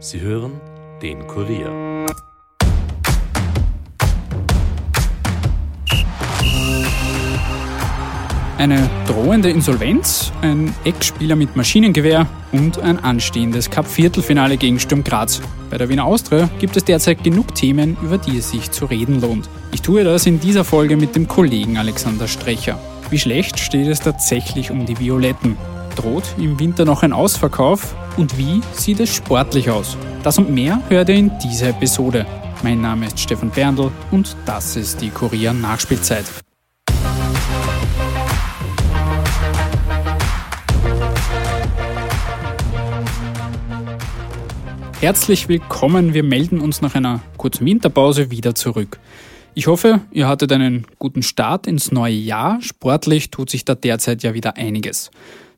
Sie hören den Kurier. Eine drohende Insolvenz, ein Ex-Spieler mit Maschinengewehr und ein anstehendes Cup-Viertelfinale gegen Sturm Graz. Bei der Wiener Austria gibt es derzeit genug Themen, über die es sich zu reden lohnt. Ich tue das in dieser Folge mit dem Kollegen Alexander Strecher. Wie schlecht steht es tatsächlich um die Violetten? Droht im Winter noch ein Ausverkauf? Und wie sieht es sportlich aus? Das und mehr hört ihr in dieser Episode. Mein Name ist Stefan Berndl und das ist die Kurier Nachspielzeit. Herzlich willkommen, wir melden uns nach einer kurzen Winterpause wieder zurück. Ich hoffe, ihr hattet einen guten Start ins neue Jahr. Sportlich tut sich da derzeit ja wieder einiges.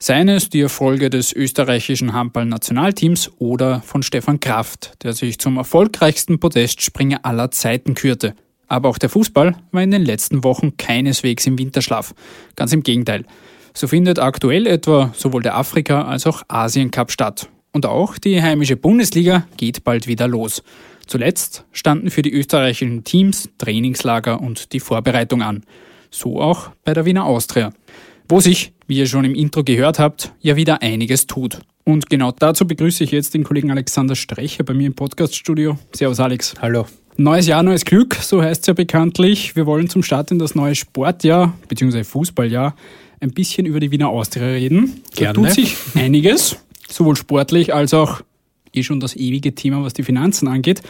Seien es die Erfolge des österreichischen Handball-Nationalteams oder von Stefan Kraft, der sich zum erfolgreichsten Podestspringer aller Zeiten kürte. Aber auch der Fußball war in den letzten Wochen keineswegs im Winterschlaf. Ganz im Gegenteil. So findet aktuell etwa sowohl der Afrika- als auch Asien-Cup statt. Und auch die heimische Bundesliga geht bald wieder los. Zuletzt standen für die österreichischen Teams Trainingslager und die Vorbereitung an. So auch bei der Wiener Austria. Wo sich, wie ihr schon im Intro gehört habt, ja wieder einiges tut. Und genau dazu begrüße ich jetzt den Kollegen Alexander Strecher bei mir im Podcaststudio. Servus Alex. Hallo. Neues Jahr, neues Glück, so heißt es ja bekanntlich. Wir wollen zum Start in das neue Sportjahr bzw. Fußballjahr ein bisschen über die Wiener Austria reden. Gerne. Da tut sich einiges sowohl sportlich als auch eh schon das ewige Thema, was die Finanzen angeht.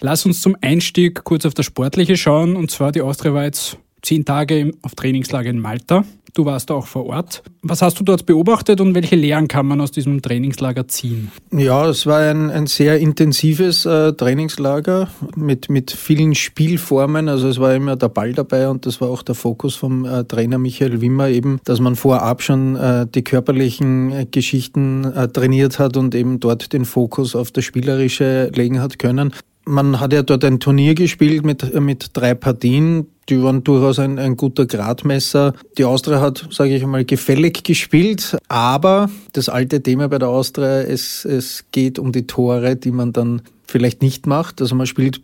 Lass uns zum Einstieg kurz auf das Sportliche schauen. Und zwar die Austria war jetzt zehn Tage auf Trainingslager in Malta. Du warst da auch vor Ort. Was hast du dort beobachtet und welche Lehren kann man aus diesem Trainingslager ziehen? Ja, es war ein, ein sehr intensives äh, Trainingslager mit, mit vielen Spielformen. Also es war immer der Ball dabei und das war auch der Fokus vom äh, Trainer Michael Wimmer eben, dass man vorab schon äh, die körperlichen äh, Geschichten äh, trainiert hat und eben dort den Fokus auf das Spielerische legen hat können. Man hat ja dort ein Turnier gespielt mit, mit drei Partien die waren durchaus ein, ein guter Gradmesser. Die Austria hat, sage ich einmal, gefällig gespielt, aber das alte Thema bei der Austria, es, es geht um die Tore, die man dann vielleicht nicht macht. Also man spielt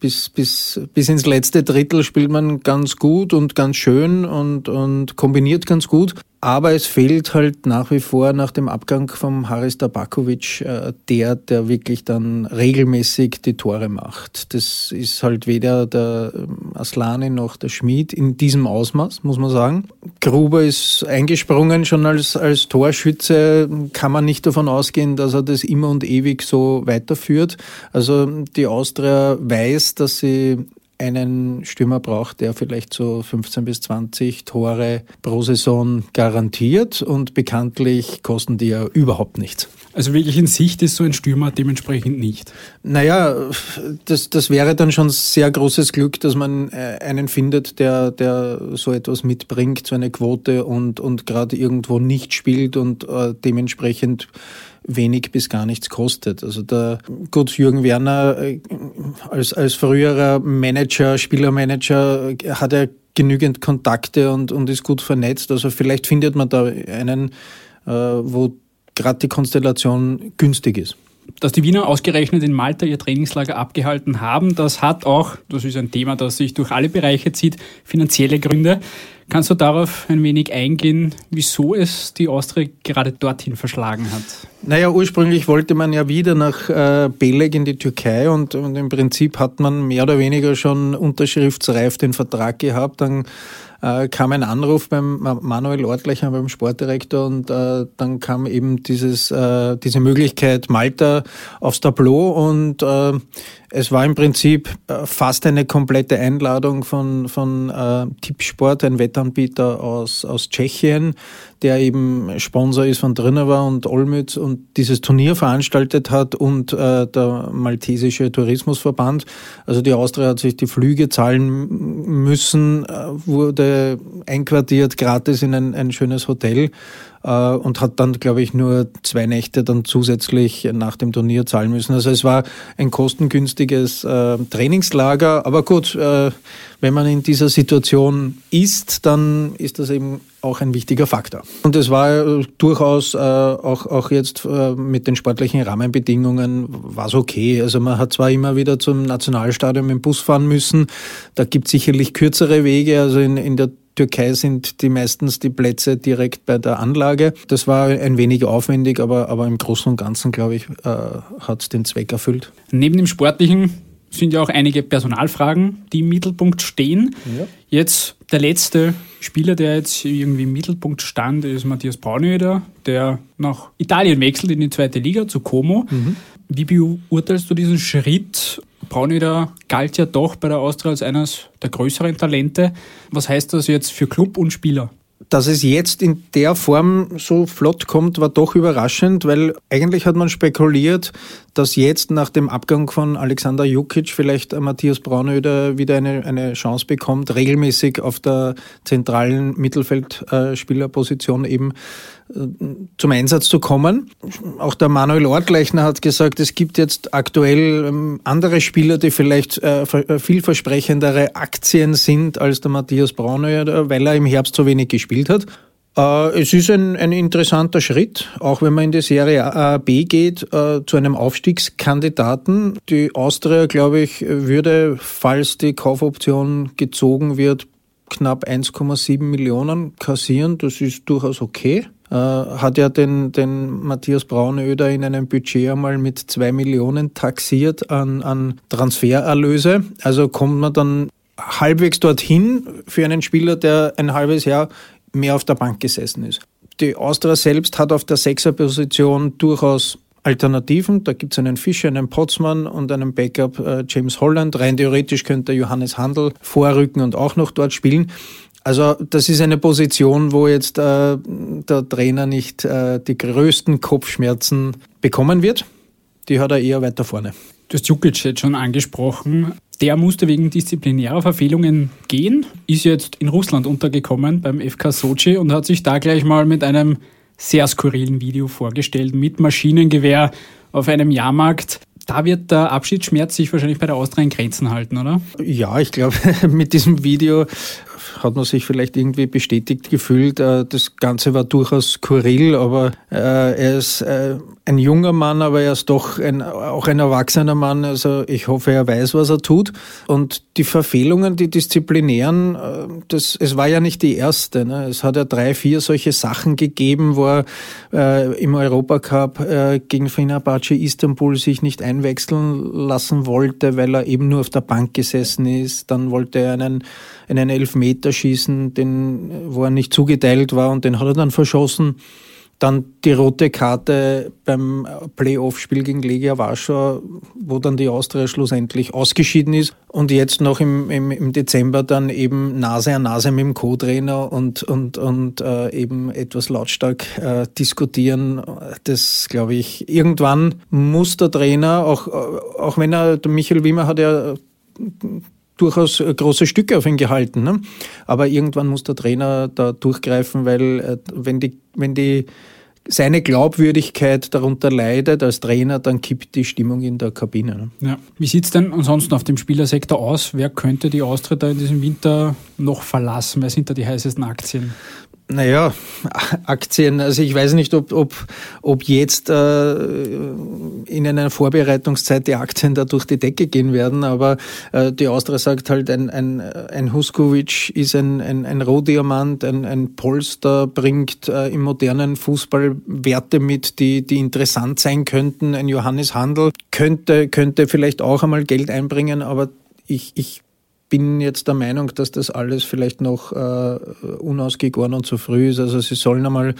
bis, bis, bis ins letzte Drittel spielt man ganz gut und ganz schön und, und kombiniert ganz gut. Aber es fehlt halt nach wie vor nach dem Abgang vom Haris Tabakovic äh, der, der wirklich dann regelmäßig die Tore macht. Das ist halt weder der ähm, Aslani noch der Schmid in diesem Ausmaß, muss man sagen. Gruber ist eingesprungen schon als, als Torschütze. Kann man nicht davon ausgehen, dass er das immer und ewig so weiterführt. Also die Austria weiß, dass sie einen Stürmer braucht, der vielleicht so 15 bis 20 Tore pro Saison garantiert und bekanntlich kosten die ja überhaupt nichts. Also wirklich in Sicht ist so ein Stürmer dementsprechend nicht. Naja, das, das wäre dann schon sehr großes Glück, dass man äh, einen findet, der, der so etwas mitbringt, so eine Quote und, und gerade irgendwo nicht spielt und äh, dementsprechend wenig bis gar nichts kostet. Also der gut Jürgen Werner äh, als, als früherer Manager, Spielermanager hat er genügend Kontakte und, und ist gut vernetzt. Also vielleicht findet man da einen, äh, wo gerade die Konstellation günstig ist. Dass die Wiener ausgerechnet in Malta ihr Trainingslager abgehalten haben, das hat auch, das ist ein Thema, das sich durch alle Bereiche zieht, finanzielle Gründe. Kannst du darauf ein wenig eingehen, wieso es die Austria gerade dorthin verschlagen hat? Naja, ursprünglich wollte man ja wieder nach äh, Beleg in die Türkei und, und im Prinzip hat man mehr oder weniger schon unterschriftsreif den Vertrag gehabt. Dann äh, kam ein Anruf beim Manuel Ortlecher, beim Sportdirektor, und äh, dann kam eben dieses, äh, diese Möglichkeit Malta aufs Tableau und äh, es war im Prinzip äh, fast eine komplette Einladung von, von äh, Tippsport, ein Wettanbieter aus, aus Tschechien, der eben Sponsor ist von Drinova und Olmütz und dieses Turnier veranstaltet hat und äh, der Maltesische Tourismusverband. Also die Austria hat sich die Flüge zahlen müssen, äh, wurde einquartiert gratis in ein, ein schönes Hotel. Und hat dann, glaube ich, nur zwei Nächte dann zusätzlich nach dem Turnier zahlen müssen. Also es war ein kostengünstiges äh, Trainingslager, aber gut, äh, wenn man in dieser Situation ist, dann ist das eben auch ein wichtiger Faktor. Und es war äh, durchaus äh, auch, auch jetzt äh, mit den sportlichen Rahmenbedingungen war es okay. Also man hat zwar immer wieder zum Nationalstadion mit dem Bus fahren müssen, da gibt es sicherlich kürzere Wege, also in, in der Türkei sind die meistens die Plätze direkt bei der Anlage. Das war ein wenig aufwendig, aber, aber im Großen und Ganzen, glaube ich, äh, hat es den Zweck erfüllt. Neben dem Sportlichen sind ja auch einige Personalfragen, die im Mittelpunkt stehen. Ja. Jetzt der letzte Spieler, der jetzt irgendwie im Mittelpunkt stand, ist Matthias Braunöder, der nach Italien wechselt in die zweite Liga zu Como. Mhm. Wie beurteilst du diesen Schritt? Braunöder galt ja doch bei der Austria als eines der größeren Talente. Was heißt das jetzt für Club und Spieler? Dass es jetzt in der Form so flott kommt, war doch überraschend, weil eigentlich hat man spekuliert, dass jetzt nach dem Abgang von Alexander Jukic vielleicht Matthias Braunöder wieder eine, eine Chance bekommt, regelmäßig auf der zentralen Mittelfeldspielerposition eben zum Einsatz zu kommen. Auch der Manuel Ortleichner hat gesagt, es gibt jetzt aktuell ähm, andere Spieler, die vielleicht äh, äh, vielversprechendere Aktien sind als der Matthias Braunöder, weil er im Herbst so wenig gespielt hat. Äh, es ist ein, ein interessanter Schritt, auch wenn man in die Serie A, B geht, äh, zu einem Aufstiegskandidaten. Die Austria, glaube ich, würde, falls die Kaufoption gezogen wird, knapp 1,7 Millionen kassieren. Das ist durchaus okay. Äh, hat ja den, den Matthias Braunöder in einem Budget einmal mit zwei Millionen taxiert an, an Transfererlöse. Also kommt man dann halbwegs dorthin für einen Spieler, der ein halbes Jahr mehr auf der Bank gesessen ist. Die Austria selbst hat auf der Sechserposition durchaus Alternativen. Da gibt es einen Fischer, einen Potzmann und einen Backup äh, James Holland. Rein theoretisch könnte Johannes Handel vorrücken und auch noch dort spielen. Also das ist eine Position, wo jetzt äh, der Trainer nicht äh, die größten Kopfschmerzen bekommen wird. Die hat er eher weiter vorne. Du hast Jukic jetzt schon angesprochen. Der musste wegen disziplinärer Verfehlungen gehen, ist jetzt in Russland untergekommen beim FK Sochi und hat sich da gleich mal mit einem sehr skurrilen Video vorgestellt mit Maschinengewehr auf einem Jahrmarkt. Da wird der Abschiedsschmerz sich wahrscheinlich bei der Austria in Grenzen halten, oder? Ja, ich glaube, mit diesem Video hat man sich vielleicht irgendwie bestätigt gefühlt. Äh, das Ganze war durchaus skurril, aber äh, er ist äh, ein junger Mann, aber er ist doch ein, auch ein erwachsener Mann. Also ich hoffe, er weiß, was er tut. Und die Verfehlungen, die disziplinären, das, es war ja nicht die erste. Ne? Es hat ja drei, vier solche Sachen gegeben, wo er im Europacup äh, gegen Fenerbahce Istanbul sich nicht einwechseln lassen wollte, weil er eben nur auf der Bank gesessen ist. Dann wollte er einen, einen Elfmeter schießen, den, wo er nicht zugeteilt war und den hat er dann verschossen. Dann die rote Karte beim Playoff-Spiel gegen Legia Warschau, wo dann die Austria schlussendlich ausgeschieden ist. Und jetzt noch im, im, im Dezember dann eben Nase an Nase mit dem Co-Trainer und, und, und äh, eben etwas lautstark äh, diskutieren. Das glaube ich, irgendwann muss der Trainer, auch, auch wenn er, der Michael Wimmer hat ja durchaus große Stücke auf ihn gehalten. Ne? Aber irgendwann muss der Trainer da durchgreifen, weil äh, wenn die, wenn die seine Glaubwürdigkeit darunter leidet als Trainer, dann kippt die Stimmung in der Kabine. Ne? Ja. Wie sieht es denn ansonsten auf dem Spielersektor aus? Wer könnte die Austria da in diesem Winter noch verlassen? Wer sind da die heißesten Aktien? Naja, Aktien, also ich weiß nicht, ob, ob, ob jetzt äh, in einer Vorbereitungszeit die Aktien da durch die Decke gehen werden, aber äh, die Austria sagt halt, ein, ein, ein Huskovic ist ein, ein, ein Rohdiamant, ein, ein Polster, bringt äh, im modernen Fußball Werte mit, die, die interessant sein könnten. Ein Johannes Handel könnte, könnte vielleicht auch einmal Geld einbringen, aber ich, ich bin jetzt der Meinung, dass das alles vielleicht noch äh, unausgegoren und zu früh ist. Also sie sollen einmal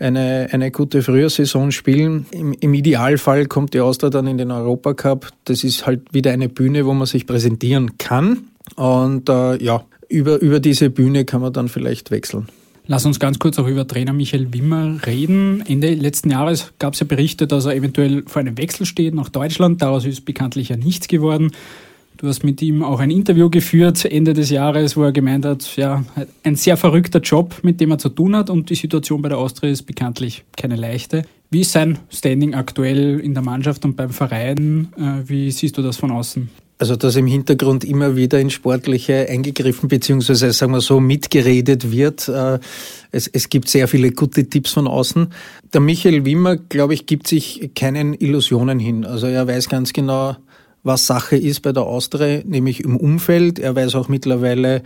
eine, eine gute Frühjahrsaison spielen. Im, Im Idealfall kommt die Austria dann in den Europacup. Das ist halt wieder eine Bühne, wo man sich präsentieren kann. Und äh, ja, über, über diese Bühne kann man dann vielleicht wechseln. Lass uns ganz kurz auch über Trainer Michael Wimmer reden. Ende letzten Jahres gab es ja Berichte, dass er eventuell vor einem Wechsel steht nach Deutschland. Daraus ist bekanntlich ja nichts geworden. Du hast mit ihm auch ein Interview geführt Ende des Jahres, wo er gemeint hat, ja, ein sehr verrückter Job, mit dem er zu tun hat und die Situation bei der Austria ist bekanntlich keine leichte. Wie ist sein Standing aktuell in der Mannschaft und beim Verein? Äh, wie siehst du das von außen? Also, dass im Hintergrund immer wieder in Sportliche eingegriffen beziehungsweise, sagen wir so, mitgeredet wird. Äh, es, es gibt sehr viele gute Tipps von außen. Der Michael Wimmer, glaube ich, gibt sich keinen Illusionen hin. Also er weiß ganz genau, was Sache ist bei der Austria, nämlich im Umfeld. Er weiß auch mittlerweile,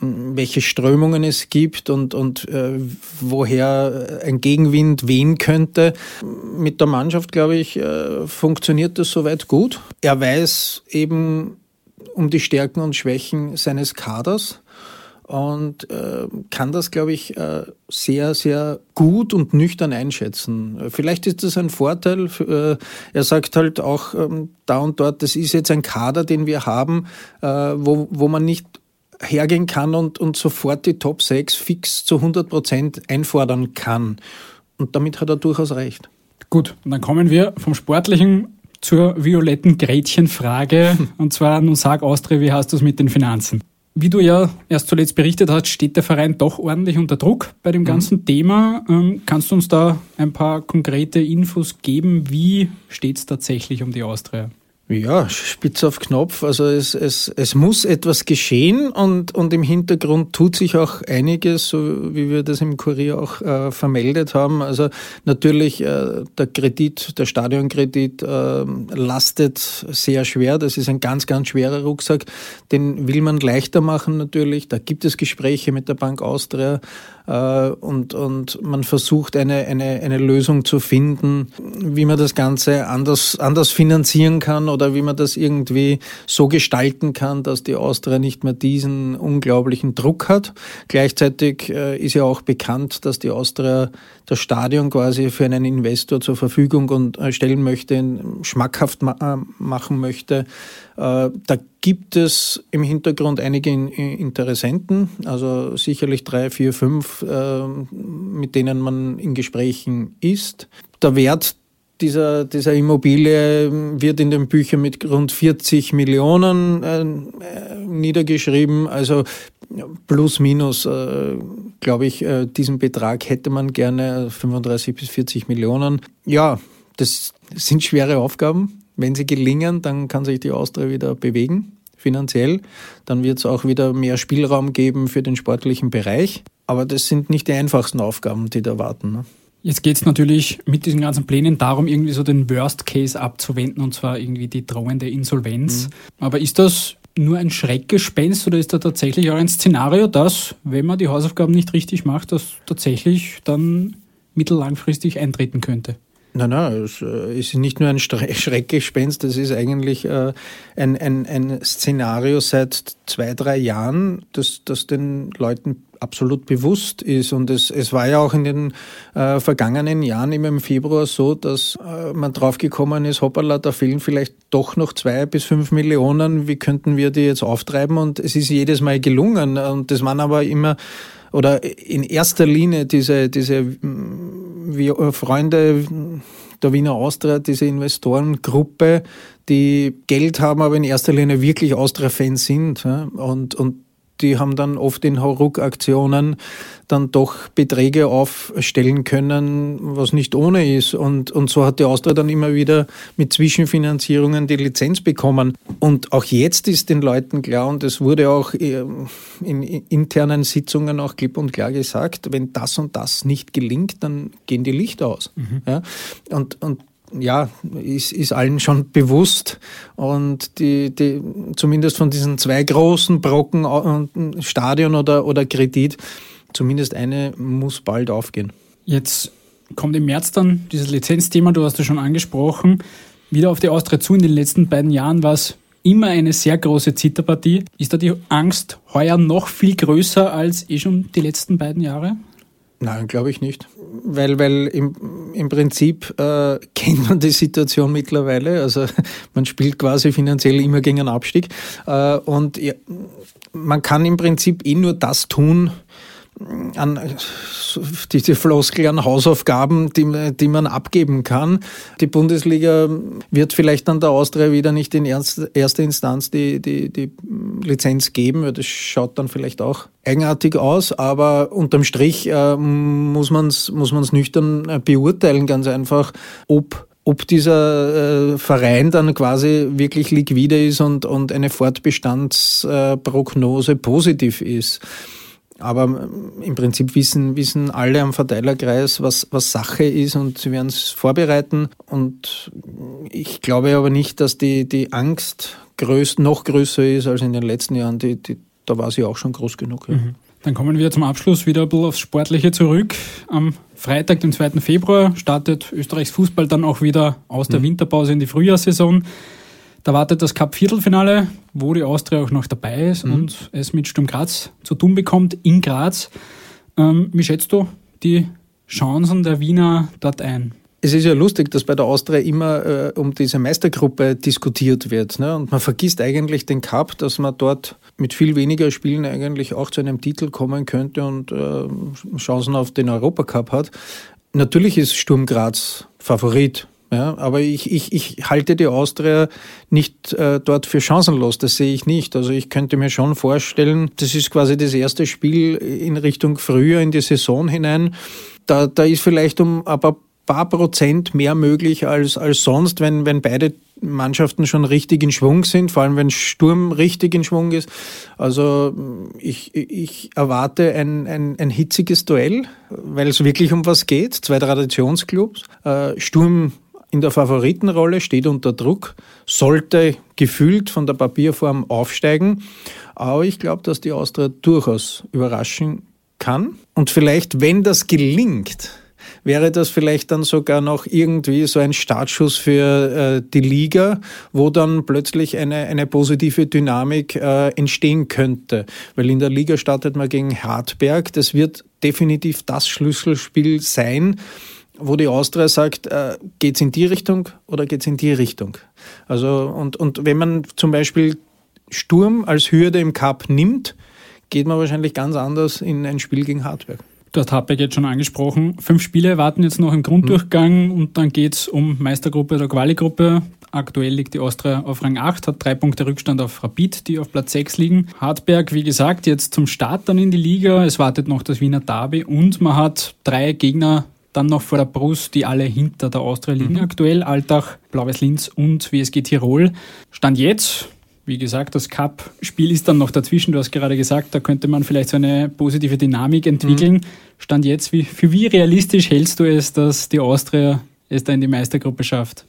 welche Strömungen es gibt und, und äh, woher ein Gegenwind wehen könnte. Mit der Mannschaft, glaube ich, äh, funktioniert das soweit gut. Er weiß eben um die Stärken und Schwächen seines Kaders und äh, kann das, glaube ich, äh, sehr, sehr gut und nüchtern einschätzen. Vielleicht ist das ein Vorteil. Äh, er sagt halt auch ähm, da und dort, das ist jetzt ein Kader, den wir haben, äh, wo, wo man nicht hergehen kann und, und sofort die Top 6 fix zu 100 Prozent einfordern kann. Und damit hat er durchaus recht. Gut, und dann kommen wir vom Sportlichen zur violetten Gretchenfrage. und zwar, nun sag Austria, wie hast du es mit den Finanzen? Wie du ja erst zuletzt berichtet hast, steht der Verein doch ordentlich unter Druck bei dem mhm. ganzen mhm. Thema. Ähm, kannst du uns da ein paar konkrete Infos geben? Wie steht es tatsächlich um die Austria? Ja, spitz auf Knopf. Also es, es, es muss etwas geschehen und, und im Hintergrund tut sich auch einiges, so wie wir das im Kurier auch äh, vermeldet haben. Also natürlich äh, der Kredit, der Stadionkredit äh, lastet sehr schwer. Das ist ein ganz, ganz schwerer Rucksack. Den will man leichter machen natürlich. Da gibt es Gespräche mit der Bank Austria äh, und, und man versucht eine, eine, eine Lösung zu finden, wie man das Ganze anders, anders finanzieren kann oder wie man das irgendwie so gestalten kann, dass die Austria nicht mehr diesen unglaublichen Druck hat. Gleichzeitig äh, ist ja auch bekannt, dass die Austria das Stadion quasi für einen Investor zur Verfügung und äh, stellen möchte, schmackhaft machen möchte. Da gibt es im Hintergrund einige Interessenten, also sicherlich drei, vier, fünf, mit denen man in Gesprächen ist. Der Wert dieser, dieser Immobilie wird in den Büchern mit rund 40 Millionen äh, niedergeschrieben. Also plus minus, äh, glaube ich, äh, diesen Betrag hätte man gerne, 35 bis 40 Millionen. Ja, das sind schwere Aufgaben. Wenn sie gelingen, dann kann sich die Austria wieder bewegen, finanziell. Dann wird es auch wieder mehr Spielraum geben für den sportlichen Bereich. Aber das sind nicht die einfachsten Aufgaben, die da warten. Ne? Jetzt geht es natürlich mit diesen ganzen Plänen darum, irgendwie so den Worst Case abzuwenden, und zwar irgendwie die drohende Insolvenz. Mhm. Aber ist das nur ein Schreckgespenst oder ist da tatsächlich auch ein Szenario, dass, wenn man die Hausaufgaben nicht richtig macht, das tatsächlich dann mittellangfristig eintreten könnte? Nein, nein, es äh, ist nicht nur ein Schreckgespenst, das ist eigentlich äh, ein, ein, ein Szenario seit zwei, drei Jahren, das, das den Leuten absolut bewusst ist. Und es, es war ja auch in den äh, vergangenen Jahren immer im Februar so, dass äh, man draufgekommen ist, hoppala, da fehlen vielleicht doch noch zwei bis fünf Millionen, wie könnten wir die jetzt auftreiben? Und es ist jedes Mal gelungen. Und das waren aber immer oder in erster Linie diese, diese wie äh, Freunde der Wiener Austria, diese Investorengruppe, die Geld haben, aber in erster Linie wirklich Austria-Fans sind und, und die haben dann oft in Hauruck-Aktionen dann doch Beträge aufstellen können, was nicht ohne ist. Und, und so hat die Austria dann immer wieder mit Zwischenfinanzierungen die Lizenz bekommen. Und auch jetzt ist den Leuten klar, und es wurde auch äh, in internen Sitzungen auch klipp und klar gesagt, wenn das und das nicht gelingt, dann gehen die Lichter aus. Mhm. Ja? Und, und ja, ist, ist allen schon bewusst. Und die, die, zumindest von diesen zwei großen Brocken, äh, Stadion oder, oder Kredit, zumindest eine muss bald aufgehen. Jetzt kommt im März dann dieses Lizenzthema, du hast es schon angesprochen, wieder auf die Austria zu. In den letzten beiden Jahren war es immer eine sehr große Zitterpartie. Ist da die Angst heuer noch viel größer als eh schon die letzten beiden Jahre? Nein, glaube ich nicht. Weil, weil im, im Prinzip äh, kennt man die Situation mittlerweile. Also man spielt quasi finanziell immer gegen einen Abstieg. Äh, und ja, man kann im Prinzip eh nur das tun, an diese Floskel an Hausaufgaben, die, die man abgeben kann. Die Bundesliga wird vielleicht an der Austria wieder nicht in erster Instanz die, die, die Lizenz geben. Das schaut dann vielleicht auch eigenartig aus, aber unterm Strich äh, muss man es muss man's nüchtern äh, beurteilen, ganz einfach, ob ob dieser äh, Verein dann quasi wirklich liquide ist und, und eine Fortbestandsprognose positiv ist. Aber ähm, im Prinzip wissen, wissen alle am Verteilerkreis, was, was Sache ist und sie werden es vorbereiten. Und ich glaube aber nicht, dass die, die Angst größ, noch größer ist als in den letzten Jahren. Die, die, da war sie auch schon groß genug. Ja. Mhm. Dann kommen wir zum Abschluss wieder ein bisschen aufs Sportliche zurück. Am Freitag, den 2. Februar, startet Österreichs Fußball dann auch wieder aus der mhm. Winterpause in die Frühjahrssaison. Da wartet das Cup-Viertelfinale, wo die Austria auch noch dabei ist mhm. und es mit Sturm Graz zu tun bekommt in Graz. Ähm, wie schätzt du die Chancen der Wiener dort ein? Es ist ja lustig, dass bei der Austria immer äh, um diese Meistergruppe diskutiert wird. Ne? Und man vergisst eigentlich den Cup, dass man dort mit viel weniger Spielen eigentlich auch zu einem Titel kommen könnte und äh, Chancen auf den Europacup hat. Natürlich ist Sturm Graz Favorit ja, aber ich, ich, ich halte die Austria nicht äh, dort für chancenlos, das sehe ich nicht. Also ich könnte mir schon vorstellen, das ist quasi das erste Spiel in Richtung früher in die Saison hinein. Da, da ist vielleicht um ein paar, Prozent mehr möglich als, als sonst, wenn, wenn beide Mannschaften schon richtig in Schwung sind, vor allem wenn Sturm richtig in Schwung ist. Also ich, ich erwarte ein, ein, ein hitziges Duell, weil es wirklich um was geht. Zwei Traditionsclubs. Äh, Sturm in der Favoritenrolle, steht unter Druck, sollte gefühlt von der Papierform aufsteigen. Aber ich glaube, dass die Austria durchaus überraschen kann. Und vielleicht, wenn das gelingt, wäre das vielleicht dann sogar noch irgendwie so ein Startschuss für äh, die Liga, wo dann plötzlich eine, eine positive Dynamik äh, entstehen könnte. Weil in der Liga startet man gegen Hartberg. Das wird definitiv das Schlüsselspiel sein wo die Austria sagt, äh, geht's in die Richtung oder geht's in die Richtung? Also, und, und wenn man zum Beispiel Sturm als Hürde im Cup nimmt, geht man wahrscheinlich ganz anders in ein Spiel gegen Hartberg. Du hast Hartberg jetzt schon angesprochen. Fünf Spiele warten jetzt noch im Grunddurchgang mhm. und dann geht's um Meistergruppe oder Quali-Gruppe. Aktuell liegt die Austria auf Rang 8, hat drei Punkte Rückstand auf Rapid, die auf Platz 6 liegen. Hartberg, wie gesagt, jetzt zum Start dann in die Liga. Es wartet noch das Wiener Derby und man hat drei Gegner dann noch vor der Brust, die alle hinter der Austria liegen mhm. aktuell. Altach, Blaues Linz und WSG Tirol. Stand jetzt, wie gesagt, das Cup-Spiel ist dann noch dazwischen. Du hast gerade gesagt, da könnte man vielleicht so eine positive Dynamik entwickeln. Mhm. Stand jetzt, wie, für wie realistisch hältst du es, dass die Austria es da in die Meistergruppe schafft?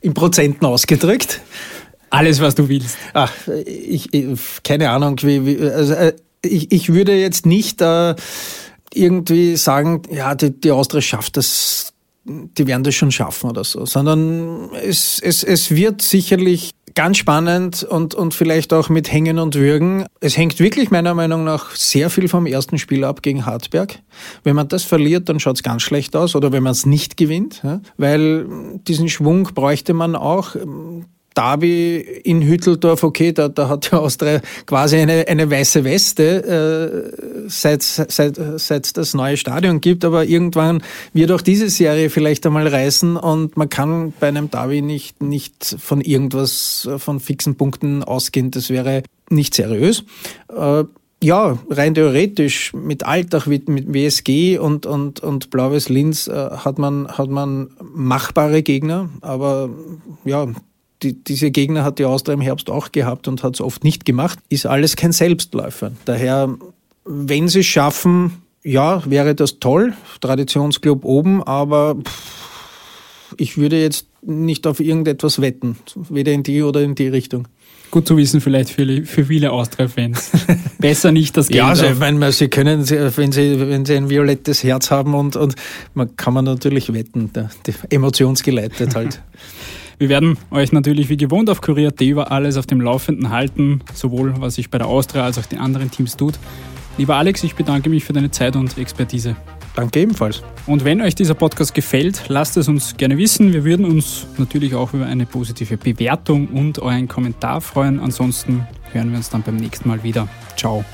In Prozenten ausgedrückt. Alles, was du willst. Ach, ich, ich keine Ahnung, wie, wie also, äh, ich, ich würde jetzt nicht äh, irgendwie sagen, ja, die, die Austria schafft das, die werden das schon schaffen oder so, sondern es, es, es wird sicherlich ganz spannend und, und vielleicht auch mit Hängen und Würgen. Es hängt wirklich meiner Meinung nach sehr viel vom ersten Spiel ab gegen Hartberg. Wenn man das verliert, dann schaut es ganz schlecht aus oder wenn man es nicht gewinnt, ja? weil diesen Schwung bräuchte man auch. Derby in Hütteldorf, okay, da, da hat die Austria quasi eine, eine weiße Weste, äh, seit, seit, seit das neue Stadion gibt, aber irgendwann wird auch diese Serie vielleicht einmal reißen und man kann bei einem Derby nicht, nicht von irgendwas, von fixen Punkten ausgehen. Das wäre nicht seriös. Äh, ja, rein theoretisch mit Alltag, mit, mit WSG und, und, und Blaues Linz äh, hat, man, hat man machbare Gegner, aber ja, die, diese Gegner hat die Austria im Herbst auch gehabt und hat es oft nicht gemacht, ist alles kein Selbstläufer. Daher, wenn sie es schaffen, ja, wäre das toll, Traditionsclub oben, aber pff, ich würde jetzt nicht auf irgendetwas wetten, weder in die oder in die Richtung. Gut zu wissen vielleicht für, für viele Austria-Fans. Besser nicht das Geld. Ja, also, ich meine, sie können, wenn sie, wenn sie ein violettes Herz haben und, und man kann man natürlich wetten, emotionsgeleitet halt. Wir werden euch natürlich wie gewohnt auf Kurier.at über alles auf dem Laufenden halten, sowohl was sich bei der Austria als auch den anderen Teams tut. Lieber Alex, ich bedanke mich für deine Zeit und Expertise. Danke ebenfalls. Und wenn euch dieser Podcast gefällt, lasst es uns gerne wissen. Wir würden uns natürlich auch über eine positive Bewertung und euren Kommentar freuen. Ansonsten hören wir uns dann beim nächsten Mal wieder. Ciao.